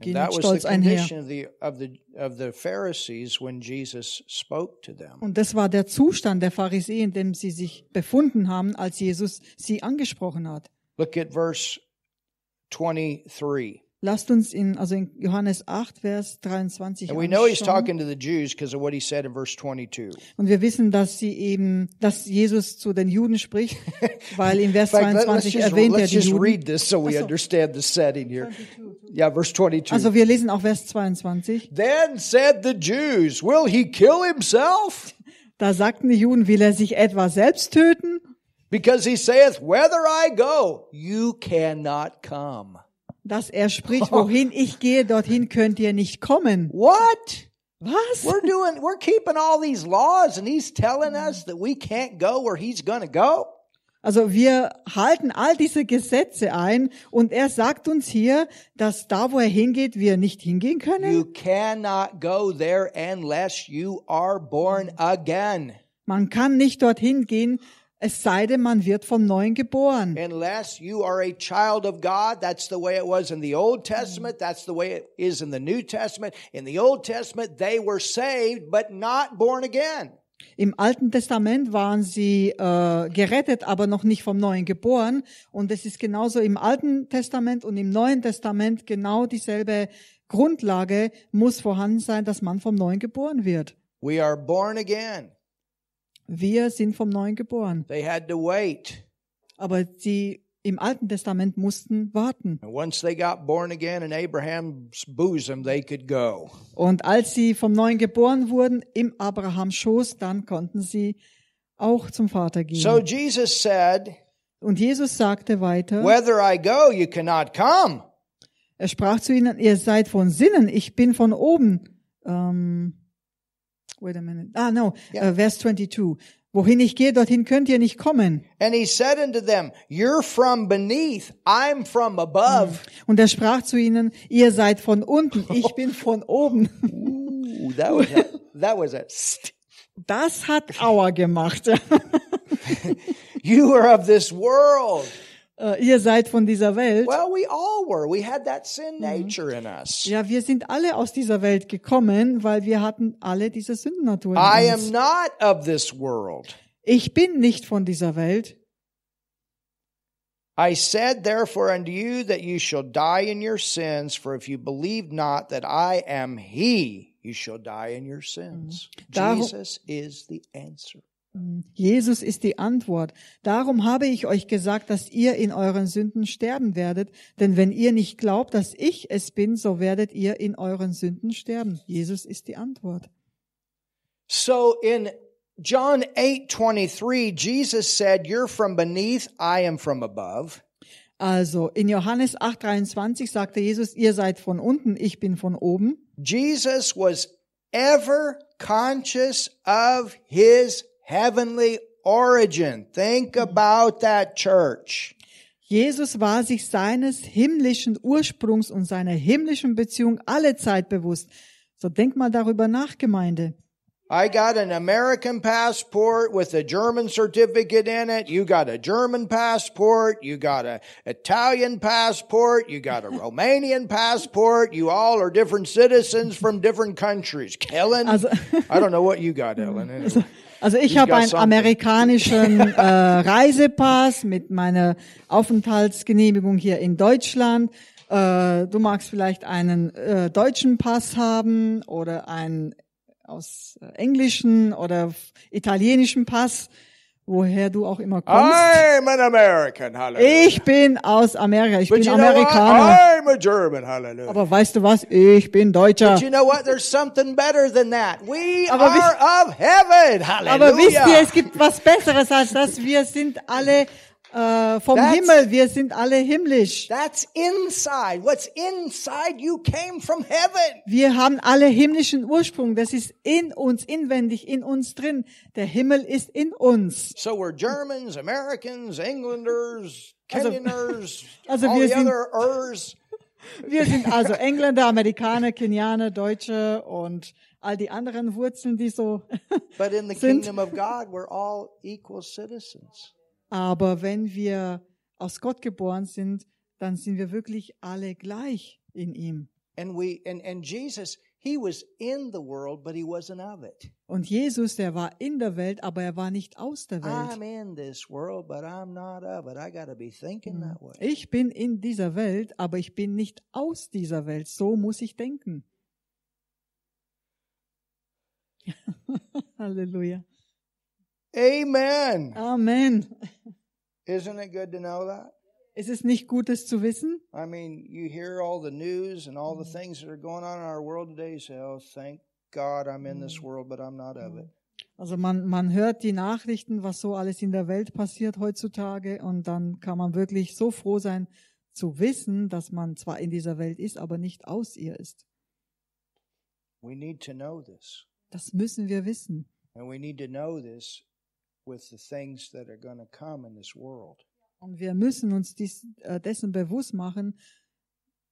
Gehen that mit was the Stolz einher. condition of the, of the of the Pharisees when Jesus spoke to them. Und das war der Zustand der Pharisäer, in dem sie sich befunden haben, als Jesus sie angesprochen hat. Look at verse 23. Lasst uns in, also in Johannes 8, Vers 23 And we know he's talking to the Jews because of what he said in verse 22. Und wir wissen, dass sie eben, dass Jesus zu den Juden spricht, weil in Vers In fact, let, us 22 just, erwähnt er let's die just Juden. read this so we Ach so. understand the setting here. Yeah, verse 22. Also wir lesen auch Vers 22. then said the Jews, Will he kill himself? Da sagten die Juden, will er sich etwa selbst töten? Because he saith, Whether I go, you cannot come. Dass er spricht, wohin ich gehe, dorthin könnt ihr nicht kommen. What? Was? We're doing, we're keeping all these laws and he's telling us that we can't go where he's going to go. Also wir halten all diese Gesetze ein und er sagt uns hier, dass da, wo er hingeht, wir nicht hingehen können. You cannot go there unless you are born again. Man kann nicht dorthin gehen, Es sei denn, man wird vom Neuen geboren. Unless you are a child of God, that's the way it was in the Old Testament. That's the way it is in the New Testament. In the Old Testament, they were saved, but not born again. Im Alten Testament waren sie äh, gerettet, aber noch nicht vom Neuen geboren. Und es ist genauso im Alten Testament und im Neuen Testament genau dieselbe Grundlage muss vorhanden sein, dass man vom Neuen geboren wird. We are born again. Wir sind vom Neuen geboren. They had to wait. Aber sie im Alten Testament mussten warten. And once they got born again in Abraham's bosom, they could go. Und als sie vom Neuen geboren wurden im Abrahams Schoß, dann konnten sie auch zum Vater gehen. So Jesus said, Und Jesus sagte weiter, Whether I go, you cannot come. er sprach zu ihnen, ihr seid von Sinnen, ich bin von oben. Ähm, wait a minute. Ah, no, Ja. äh, Vers 22. Wohin ich gehe, dorthin könnt ihr nicht kommen. And he said unto them, You're from beneath, I'm from above. Und er sprach zu ihnen, ihr seid von unten, ich bin von oben. Ooh, that was a, that was a st- Das hat Aua gemacht. you are of this world. Äh, ihr seid von dieser Welt. Well, we all were. We had that sin nature in us. Ja, wir sind alle aus dieser Welt gekommen, weil wir hatten alle diese Sündennatur I in am uns. not of this world. Ich bin nicht von dieser Welt. I said therefore unto you that you shall die in your sins, for if you believe not that I am he, you shall die in your sins. Darum- Jesus is the answer. Jesus ist die Antwort. Darum habe ich euch gesagt, dass ihr in euren Sünden sterben werdet. Denn wenn ihr nicht glaubt, dass ich es bin, so werdet ihr in euren Sünden sterben. Jesus ist die Antwort. So in John 8:23, Jesus said, "You're from beneath, I am from above." Also in Johannes 8:23 sagte Jesus, ihr seid von unten, ich bin von oben. Jesus was ever conscious of his heavenly origin. Think about that church. Jesus war sich seines himmlischen Ursprungs und seiner himmlischen Beziehung alle Zeit bewusst. So denk mal darüber nach, Gemeinde. I got an American passport with a German certificate in it. You got a German passport. You got a Italian passport. You got a Romanian passport. You all are different citizens from different countries. Ellen, Also- I don't know what you got, Ellen. Anyway. Also ich You habe einen amerikanischen äh, Reisepass mit meiner Aufenthaltsgenehmigung hier in Deutschland. Äh, du magst vielleicht einen äh, deutschen Pass haben oder einen aus äh, englischen oder italienischen Pass, woher du auch immer kommst. I'm an American. Hallelujah. Ich bin aus Amerika, ich But bin you know what? Amerikaner. I'm a German. Hallelujah. Aber weißt du was? Ich bin Deutscher. But you know what? There's something better than that. We Aber wisst- are of heaven. Hallelujah. Aber wisst ihr, es gibt was Besseres als das. Wir sind alle äh, vom That's- Himmel, wir sind alle himmlisch. That's inside. What's inside you came from heaven. Wir haben alle himmlischen Ursprung. Das ist in uns, inwendig, in uns drin. Der Himmel ist in uns. So we're Germans, Americans, Englanders, Also- Kenyans, also all wir the sind- other ers. Wir sind also Engländer, Amerikaner, Kenianer, Deutsche und all die anderen Wurzeln, die so. But in the Sind- kingdom of God, we're all equal citizens. Aber wenn wir aus Gott geboren sind, dann sind wir wirklich alle gleich in ihm. And we and, and Jesus, he was in the world, but he wasn't of it. Und Jesus, der war in der Welt, aber er war nicht aus der I'm Welt. in this world, but I'm not of it. I gotta be thinking that way. Ich bin in dieser Welt, aber ich bin nicht aus dieser Welt. So muss ich denken. Halleluja. Amen. Amen. Isn't it good to know that? Ist es nicht Gutes zu wissen? I mean, you hear all the news and all the things that are going on in our world today. You say, oh, thank God I'm in this world, but I'm not of it. Also man, man hört die Nachrichten, was so alles in der Welt passiert heutzutage und dann kann man wirklich so froh sein zu wissen, dass man zwar in dieser Welt ist, aber nicht aus ihr ist. We need to know this. Das müssen wir wissen. And we need to know this with the things that are going to come in this world. Und wir müssen uns dies, äh, dessen bewusst machen,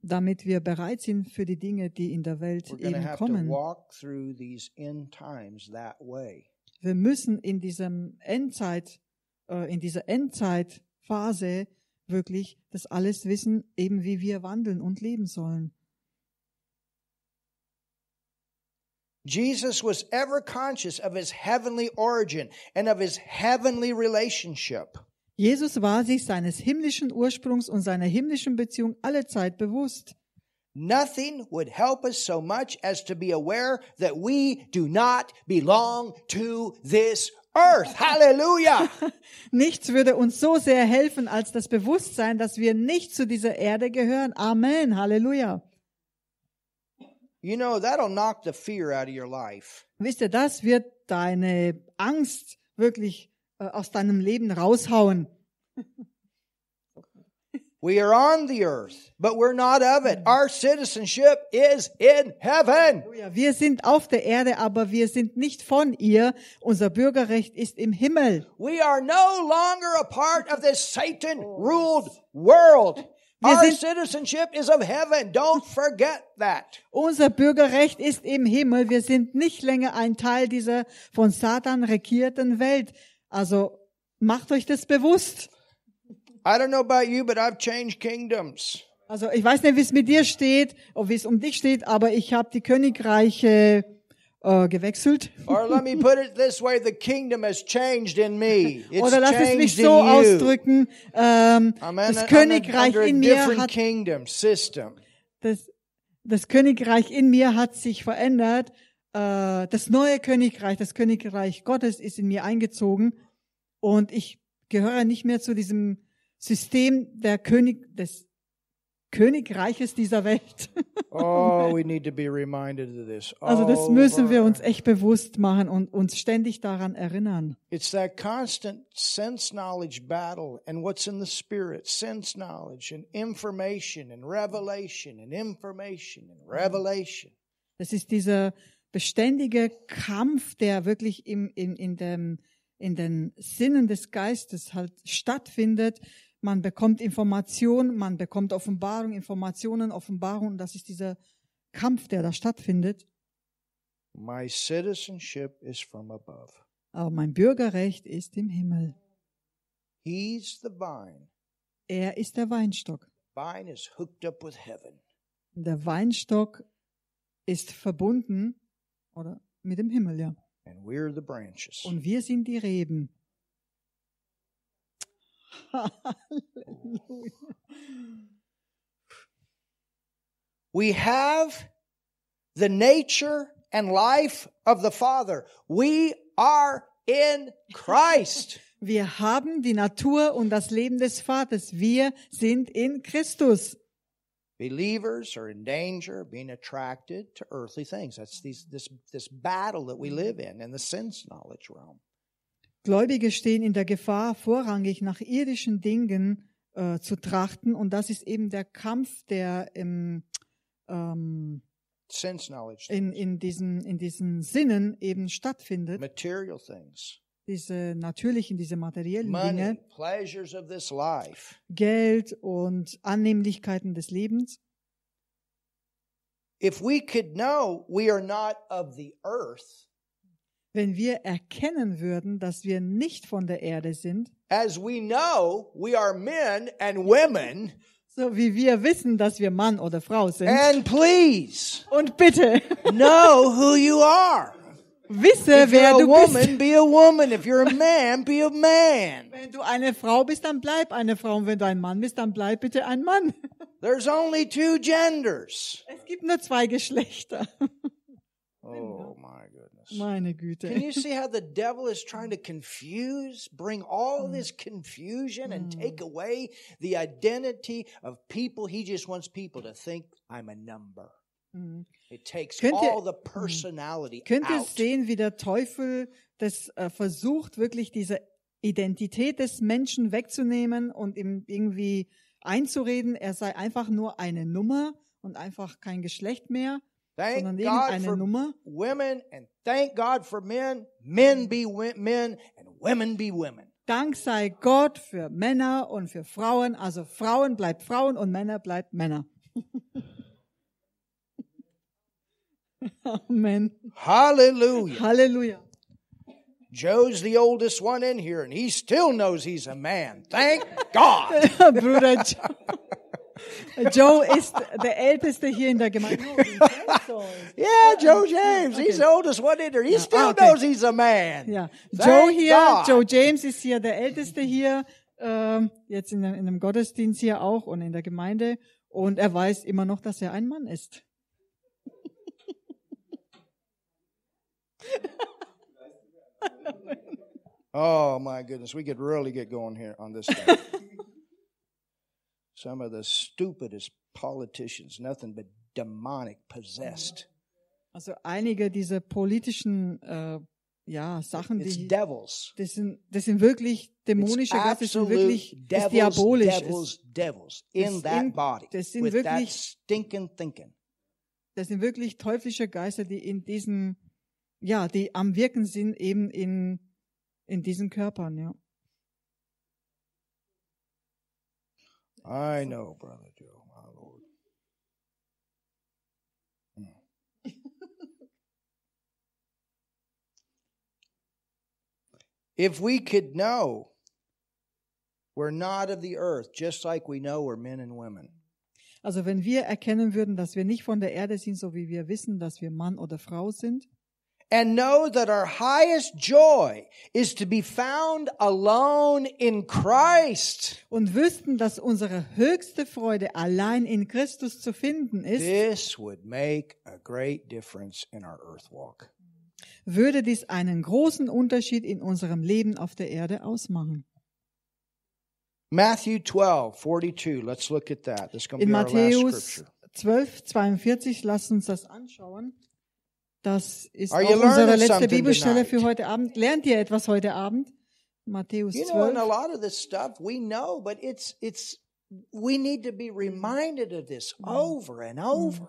damit wir bereit sind für die Dinge, die in der Welt We're eben kommen. walk through these end times that way. Wir müssen in diesem Endzeit äh, in dieser Endzeitphase wirklich das alles wissen, eben wie wir wandeln und leben sollen. Jesus was ever conscious of his heavenly origin and of his heavenly relationship. Jesus war sich seines himmlischen Ursprungs und seiner himmlischen Beziehung alle Zeit bewusst. Nothing would help us so much as to be aware that we do not belong to this earth. Hallelujah. Nichts würde uns so sehr helfen als das Bewusstsein, dass wir nicht zu dieser Erde gehören. Amen. Halleluja. You know, that'll knock the fear out of your life. Wisst ihr, das wird deine Angst wirklich äh, aus deinem Leben raushauen. We are on the earth, but we're not of it. Our citizenship is in heaven. Wir sind auf der Erde, aber wir sind nicht von ihr. Unser Bürgerrecht ist im Himmel. We are no longer a part of this Satan ruled world. Wir Our sind- citizenship is of heaven. Don't forget that. Unser Bürgerrecht ist im Himmel. Wir sind nicht länger ein Teil dieser von Satan regierten Welt. Also macht euch das bewusst. I don't know about you, but I've changed kingdoms. Also ich weiß nicht, wie es mit dir steht, oder wie es um dich steht, aber ich habe die Königreiche äh, gewechselt. Or let me put it this way, the kingdom has changed in me. It's Oder lass es mich so ausdrücken. Ähm, das a- Königreich a in mir hat kingdom das, das Königreich in mir hat sich verändert. Äh, das neue Königreich, das Königreich Gottes ist in mir eingezogen und ich gehöre nicht mehr zu diesem System der König des Königreiches dieser Welt. Oh, we need to be reminded of this. Also das müssen wir uns echt bewusst machen und uns ständig daran erinnern. It's that constant sense knowledge battle and what's in the spirit, sense knowledge and information and revelation and information and revelation. Das ist dieser beständige Kampf, der wirklich im, in, in, dem, in den Sinnen des Geistes halt stattfindet. Man bekommt Information, man bekommt Offenbarung, Informationen, Offenbarung. Das ist dieser Kampf, der da stattfindet. My citizenship is from above. Aber mein Bürgerrecht ist im Himmel. He's the vine. Er ist der Weinstock. Vine is hooked up with heaven. Der Weinstock ist verbunden oder mit dem Himmel, ja. And we're the branches. Und wir sind die Reben. We have the nature and life of the Father. We are in Christ. Wir haben die Natur und das Leben des Vaters. Wir sind in Christus. Believers are in danger of being attracted to earthly things. That's these, this, this battle that we live in in the sense knowledge realm. Gläubige stehen in der Gefahr, vorrangig nach irdischen Dingen äh, zu trachten. Und das ist eben der Kampf, der im, ähm, in, in, diesen, in diesen Sinnen eben stattfindet. material things, Diese natürlichen, diese materiellen Dinge. Geld und Annehmlichkeiten des Lebens. If we could know we are not of the earth, Wenn wir erkennen würden, dass wir nicht von der Erde sind, as we know we are men and women, so wie wir wissen, dass wir Mann oder Frau sind. and please Und bitte, know who you are. wisse, If wer du bist. woman, be a woman. If you're a man, be a man. Wenn du eine Frau bist, dann bleib eine Frau. Und wenn du ein Mann bist, dann bleib bitte ein Mann. There's only two genders. Es gibt nur zwei Geschlechter. Oh my goodness. Meine Can Güte. you see how the devil is trying to confuse, bring all this confusion and take away the identity of people? He just wants people to think I'm a number. Mhm. It takes Könnt ihr- all the personality Könnt ihr sehen, wie der Teufel das äh, versucht, wirklich diese Identität des Menschen wegzunehmen und ihm irgendwie einzureden, er sei einfach nur eine Nummer und einfach kein Geschlecht mehr, Thank God for Nummer. women and thank God for men. Men be men and women be women. Dank sei Gott für Männer und für Frauen. Also Frauen bleibt Frauen und Männer bleibt Männer. Amen. Hallelujah. Hallelujah. Joe's the oldest one in here, and he still knows he's a man. Thank God. Bruder Joe. Joe ist der Älteste hier in der Gemeinde. No, Vincenzo. Yeah, Joe James. He's the oldest one in there. He still okay. knows he's a man. Ja, Thank Joe hier, God. Joe James ist hier der Älteste hier, ähm, jetzt in, dem- in dem Gottesdienst hier auch und in der Gemeinde. Und er weiß immer noch, dass er ein Mann ist. Oh my goodness, we could really get going here on this stuff. Some of the stupidest politicians, nothing but demonic possessed. Also einige dieser politischen äh, ja, Sachen, It's die devils. das sind, das sind wirklich dämonische Geister, das sind wirklich devils, diabolisch devils, devils in Das body das sind wirklich- stinking thinking. Das sind wirklich teuflische Geister, die in diesen, ja, die am Wirken sind eben in, in diesen Körpern, ja. I know, brother Joe, my Lord. Hmm. if we could know we're not of the earth, just like we know we're men and women. Also wenn wir erkennen würden, dass wir nicht von der Erde sind, so wie wir wissen, dass wir Mann oder Frau sind, And know that our highest joy is to be found alone in Christ. und wüssten, dass unsere höchste Freude allein in Christus zu finden ist, This would make a great difference in our earth walk. würde dies einen großen Unterschied in unserem Leben auf der Erde ausmachen. Matthew 12, 42. Let's look at that. This is going to In be our last Matthäus scripture. 12, 42, lasst uns das anschauen. Das ist auch unsere letzte Bibelstelle für heute Abend. Lernt ihr etwas heute Abend? Matthäus You know, and a 12. lot of this stuff we know, but it's it's we need to be reminded of this over and over.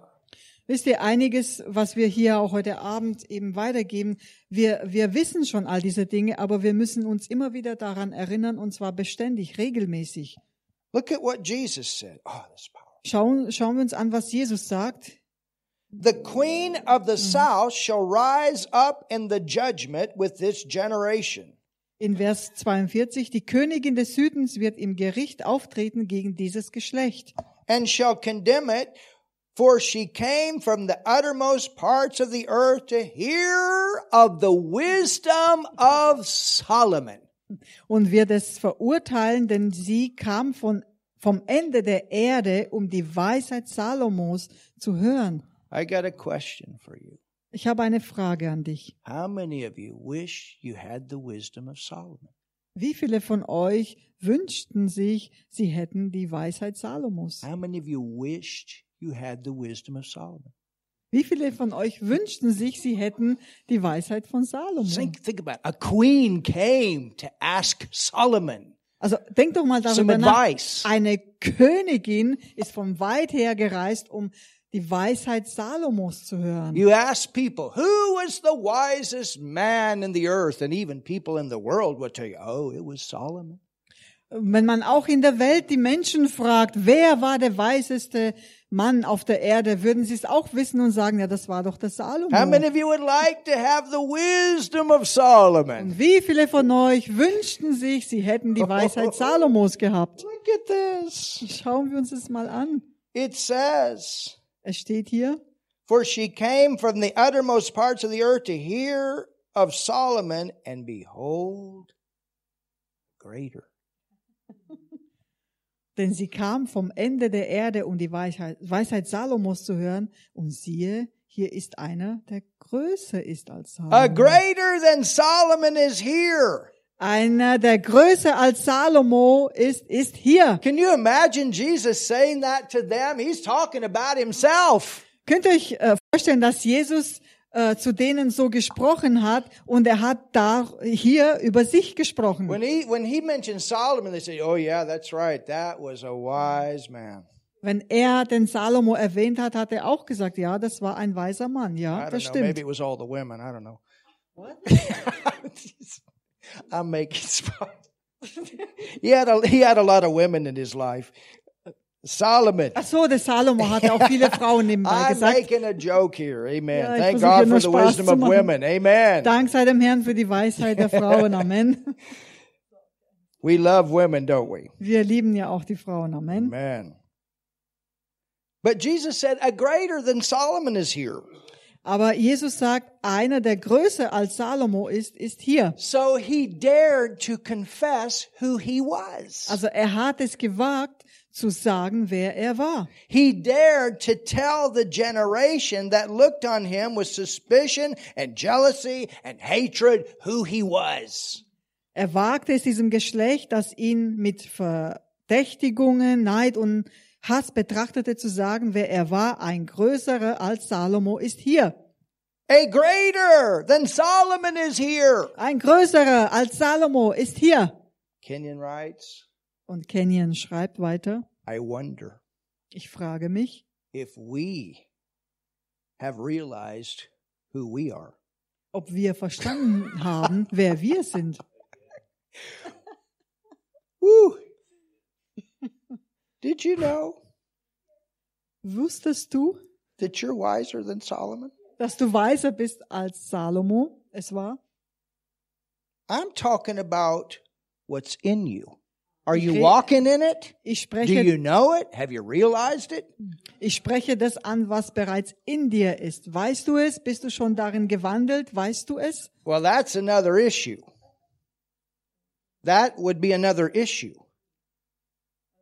Wisst ihr, einiges, was wir hier auch heute Abend eben weitergeben, wir, wir wissen schon all diese Dinge, aber wir müssen uns immer wieder daran erinnern, und zwar beständig, regelmäßig. Look at what Jesus said. Oh, that's powerful. Schauen, schauen wir uns an, was Jesus sagt. The queen of the south shall rise up in the judgment with this generation. In Vers 42, die Königin des Südens wird im Gericht auftreten gegen dieses Geschlecht. and shall condemn it, for she came from the uttermost parts of the earth to hear of the wisdom of Solomon. und wird es verurteilen, denn sie kam von, vom Ende der Erde, um die Weisheit Salomos zu hören. I got a question for you. Ich habe eine Frage an dich. How many of you wish you had the wisdom of Solomon? Wie viele von euch wünschten sich, sie hätten die Weisheit Salomos? How many of you wished you had the wisdom of Solomon? Wie viele von euch wünschten sich, sie hätten die Weisheit von Salomo? Think, think about it. A queen came to ask Solomon. Also denk doch mal darüber nach. Eine Königin ist von weit her gereist, um die Weisheit Salomos zu hören. You ask people, who was the wisest man in the earth? And even people in the world will tell you, oh, it was Solomon. Wenn man auch in der Welt die Menschen fragt, wer war der weiseste Mann auf der Erde, würden sie es auch wissen und sagen, ja, das war doch der Salomo. How many of you would like to have the wisdom of Solomon? Und wie viele von euch wünschten sich, sie hätten die Weisheit Salomos gehabt? Look at this. Schauen wir uns das mal an. It says, Es steht hier, For she came from the uttermost parts of the earth to hear of Solomon, and behold, greater. denn sie kam vom Ende der Erde, um die Weisheit, Weisheit Salomos zu hören. Und siehe, hier ist einer, der größer ist als A Salomo. greater than Solomon is here. Einer, der größer als Salomo ist, ist hier. Can you imagine Jesus saying that to them? He's talking about himself. Könnt ihr euch äh, vorstellen, dass Jesus äh, zu denen so gesprochen hat und er hat da hier über sich gesprochen. When he when he mentioned Solomon, they say, "Oh yeah, that's right. That was a wise man." Wenn er den Salomo erwähnt hat, hat er auch gesagt, ja, das war ein weiser Mann. Ja, das know. stimmt. Maybe it was all the women. I don't know. I'm making fun. he had a he had a lot of women in his life. Solomon. Ach so, der Salomo hatte auch viele Frauen nebenbei I'm gesagt. making a joke here. Amen. Ja, ich Thank versuche God for the Spaß wisdom zu of machen. women. Amen. Dank sei dem Herrn für die Weisheit der Frauen. Amen. We love women, don't we? Wir lieben ja auch die Frauen. Amen. Amen. But Jesus said, a greater than Solomon is here. Aber Jesus sagt, einer, der größer als Salomo ist, ist hier. So he dared to confess who he was. Also er hat es gewagt zu sagen, wer er war. He dared to tell the generation that looked on him with suspicion and jealousy and hatred who he was. Er wagte es diesem Geschlecht, das ihn mit Verdächtigungen, Neid und Hass betrachtete, zu sagen, wer er war, ein größerer als Salomo ist hier. A greater than Solomon is here. Ein größerer als Salomo ist hier. Kenyon writes, Und Kenyon schreibt weiter, I wonder ich frage mich, if we have realized who we are. ob wir verstanden haben, wer wir sind. Woo! Did you know Wusstest du, that you're wiser than Solomon? dass du weiser bist als Salomo es war? I'm talking about what's in you. Are you walking in it? Ich Do spreche, you know it? Have you realized it? ich spreche das an, was bereits in dir ist. Weißt du es? Bist du schon darin gewandelt? Weißt du es? Well, that's another issue. That would be another issue.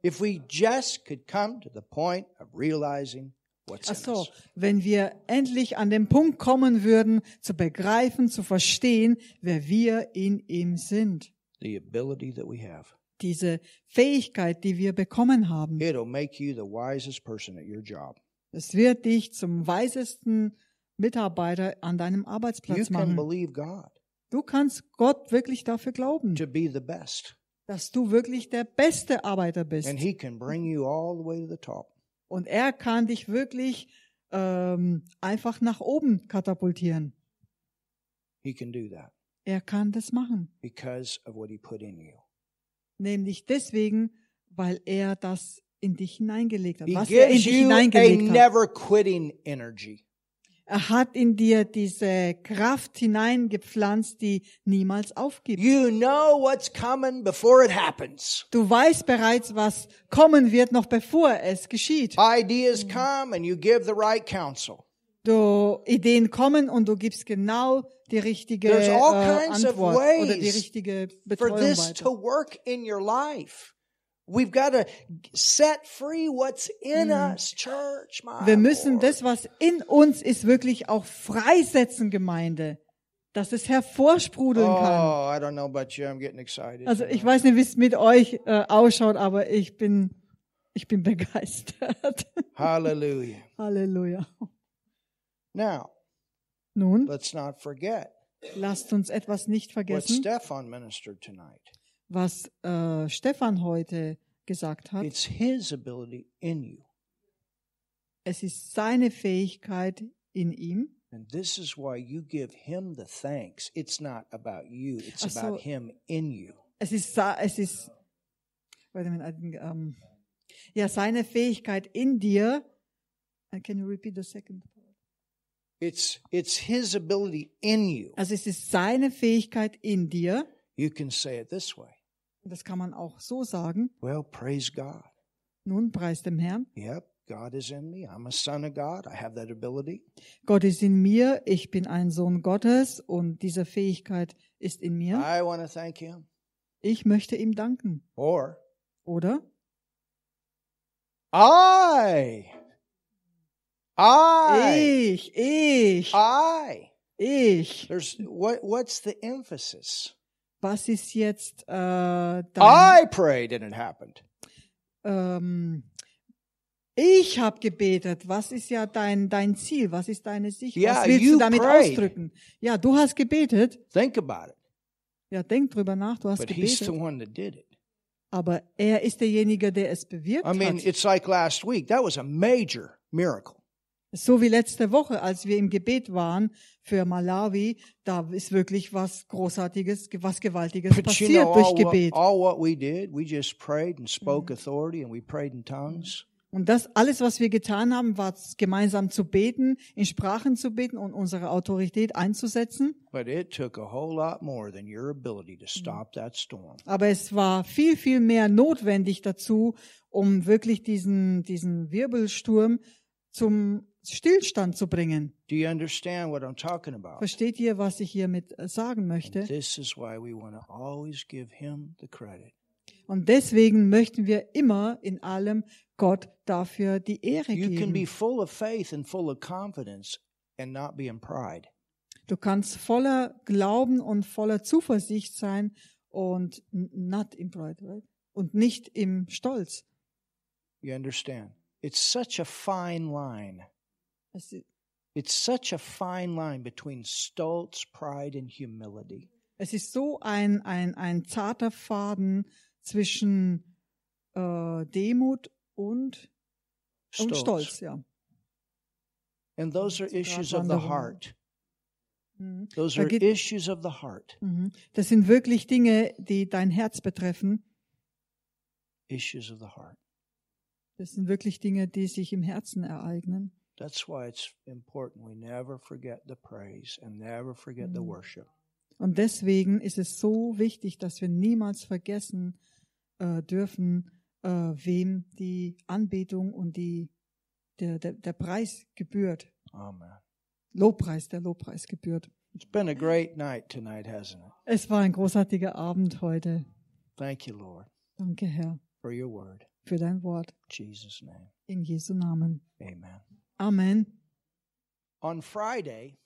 If we just could come to the point of realizing what's Ach so, wenn wir endlich an den Punkt kommen würden, zu begreifen, zu verstehen, wer wir in ihm sind. The ability that we have. Diese Fähigkeit, die wir bekommen haben. It'll make you the wisest person at your job. Es wird dich zum weisesten Mitarbeiter an deinem You Arbeitsplatz can machen. believe God Du kannst Gott wirklich dafür glauben, to be the best, dass du wirklich der beste Arbeiter bist. and He can bring you all the way to the top. Und er kann dich wirklich ähm, einfach nach oben katapultieren. He can do that Er kann das machen. because of what He put in you. Nämlich deswegen, weil er das in dich hineingelegt hat. He Was er in dich hineingelegt hat. energy. Er hat in dir diese Kraft hineingepflanzt, die niemals aufgibt. You know what's coming before it happens. Du weißt bereits, was kommen wird, noch bevor es geschieht. Ideas come and you give the right counsel. Du, Ideen kommen und du gibst genau die richtige äh, Antwort oder die richtige Betreuung weiter. We've got to set free what's in us, church. Wir müssen das, was in uns ist, wirklich auch freisetzen, Gemeinde, dass es hervorsprudeln kann. Oh, I don't know about you. I'm getting excited. Also ich weiß nicht, wie es mit euch äh, ausschaut, aber ich bin, ich bin begeistert. Hallelujah. Halleluja. Now, Nun, let's not forget lasst uns etwas nicht what vergessen, Stefan ministered tonight. Was äh, Stefan heute gesagt hat. It's his ability in you. Es ist seine Fähigkeit in ihm. And this is why you give him the thanks. It's not about you, it's so. about him in you. Es ist, es ist, wait a minute, um, ja, seine Fähigkeit in dir. Uh, Can you repeat the second? part? It's it's his ability in you. Also es ist seine Fähigkeit in dir. You can say it this way. Das kann man auch so sagen. Well, praise God. Nun preis dem Herrn. Yep, God is in me. I'm a son of God. I have that ability. Gott ist in mir. Ich bin ein Sohn Gottes und diese Fähigkeit ist in mir. I want to thank him. Ich möchte ihm danken. Or Oder? I. I. Ich, ich, I. ich. There's what what's the emphasis? Was ist jetzt äh, dein, I prayed and it happened. ähm, ich habe gebetet. Was ist ja dein dein Ziel? Was ist deine Sicht? Yeah, Was willst du damit prayed. ausdrücken? Ja, du hast gebetet. Think about it. Ja, denk drüber nach. Du hast But he's the gebetet. one that did it. Aber er ist derjenige, der es bewirkt I mean, hat. it's like last week. That was a major miracle. So wie letzte Woche, als wir im Gebet waren für Malawi, da ist wirklich was Großartiges, was Gewaltiges But you passiert know, durch all, what, Gebet. all what we did, we just prayed and spoke authority and we prayed in tongues. Und das alles, was wir getan haben, war gemeinsam zu beten, in Sprachen zu beten und unsere Autorität einzusetzen. But it took a whole lot more than your ability to stop that storm. Aber es war viel, viel mehr notwendig dazu, um wirklich diesen, diesen Wirbelsturm zum Stillstand zu bringen. Do you understand what I'm talking about? Versteht ihr, was ich hiermit äh, sagen möchte? This is why we want to always give him the credit. Und deswegen möchten wir immer in allem Gott dafür die Ehre You can be geben. full of faith and full of confidence and not be in pride. Du kannst voller Glauben und voller Zuversicht sein und not in pride, right? Und nicht im Stolz. You understand? It's such a fine line. Es It's such a fine line between stolz, pride, and humility. Es ist so ein, ein, ein zarter Faden zwischen äh, Demut und, und Stolz, ja. And those are So issues of the heart. Mhm. Those Da are geht- issues of the heart. Mhm. Das sind wirklich Dinge, die dein Herz betreffen. Issues of the heart. Das sind wirklich Dinge, die sich im Herzen ereignen. That's why it's important we never forget the praise and never forget the Mhm. worship. Und deswegen ist es so wichtig, dass wir niemals vergessen äh, dürfen, äh, wem die Anbetung und die, der, der, der Preis gebührt. Amen. Lobpreis, der Lobpreis gebührt. It's been a great night tonight, hasn't it? Es war ein großartiger Abend heute. Thank you, Lord, Danke, Herr, for your word. Für dein Wort. In Jesus' name. In Jesu Namen. Amen. Amen. On Friday,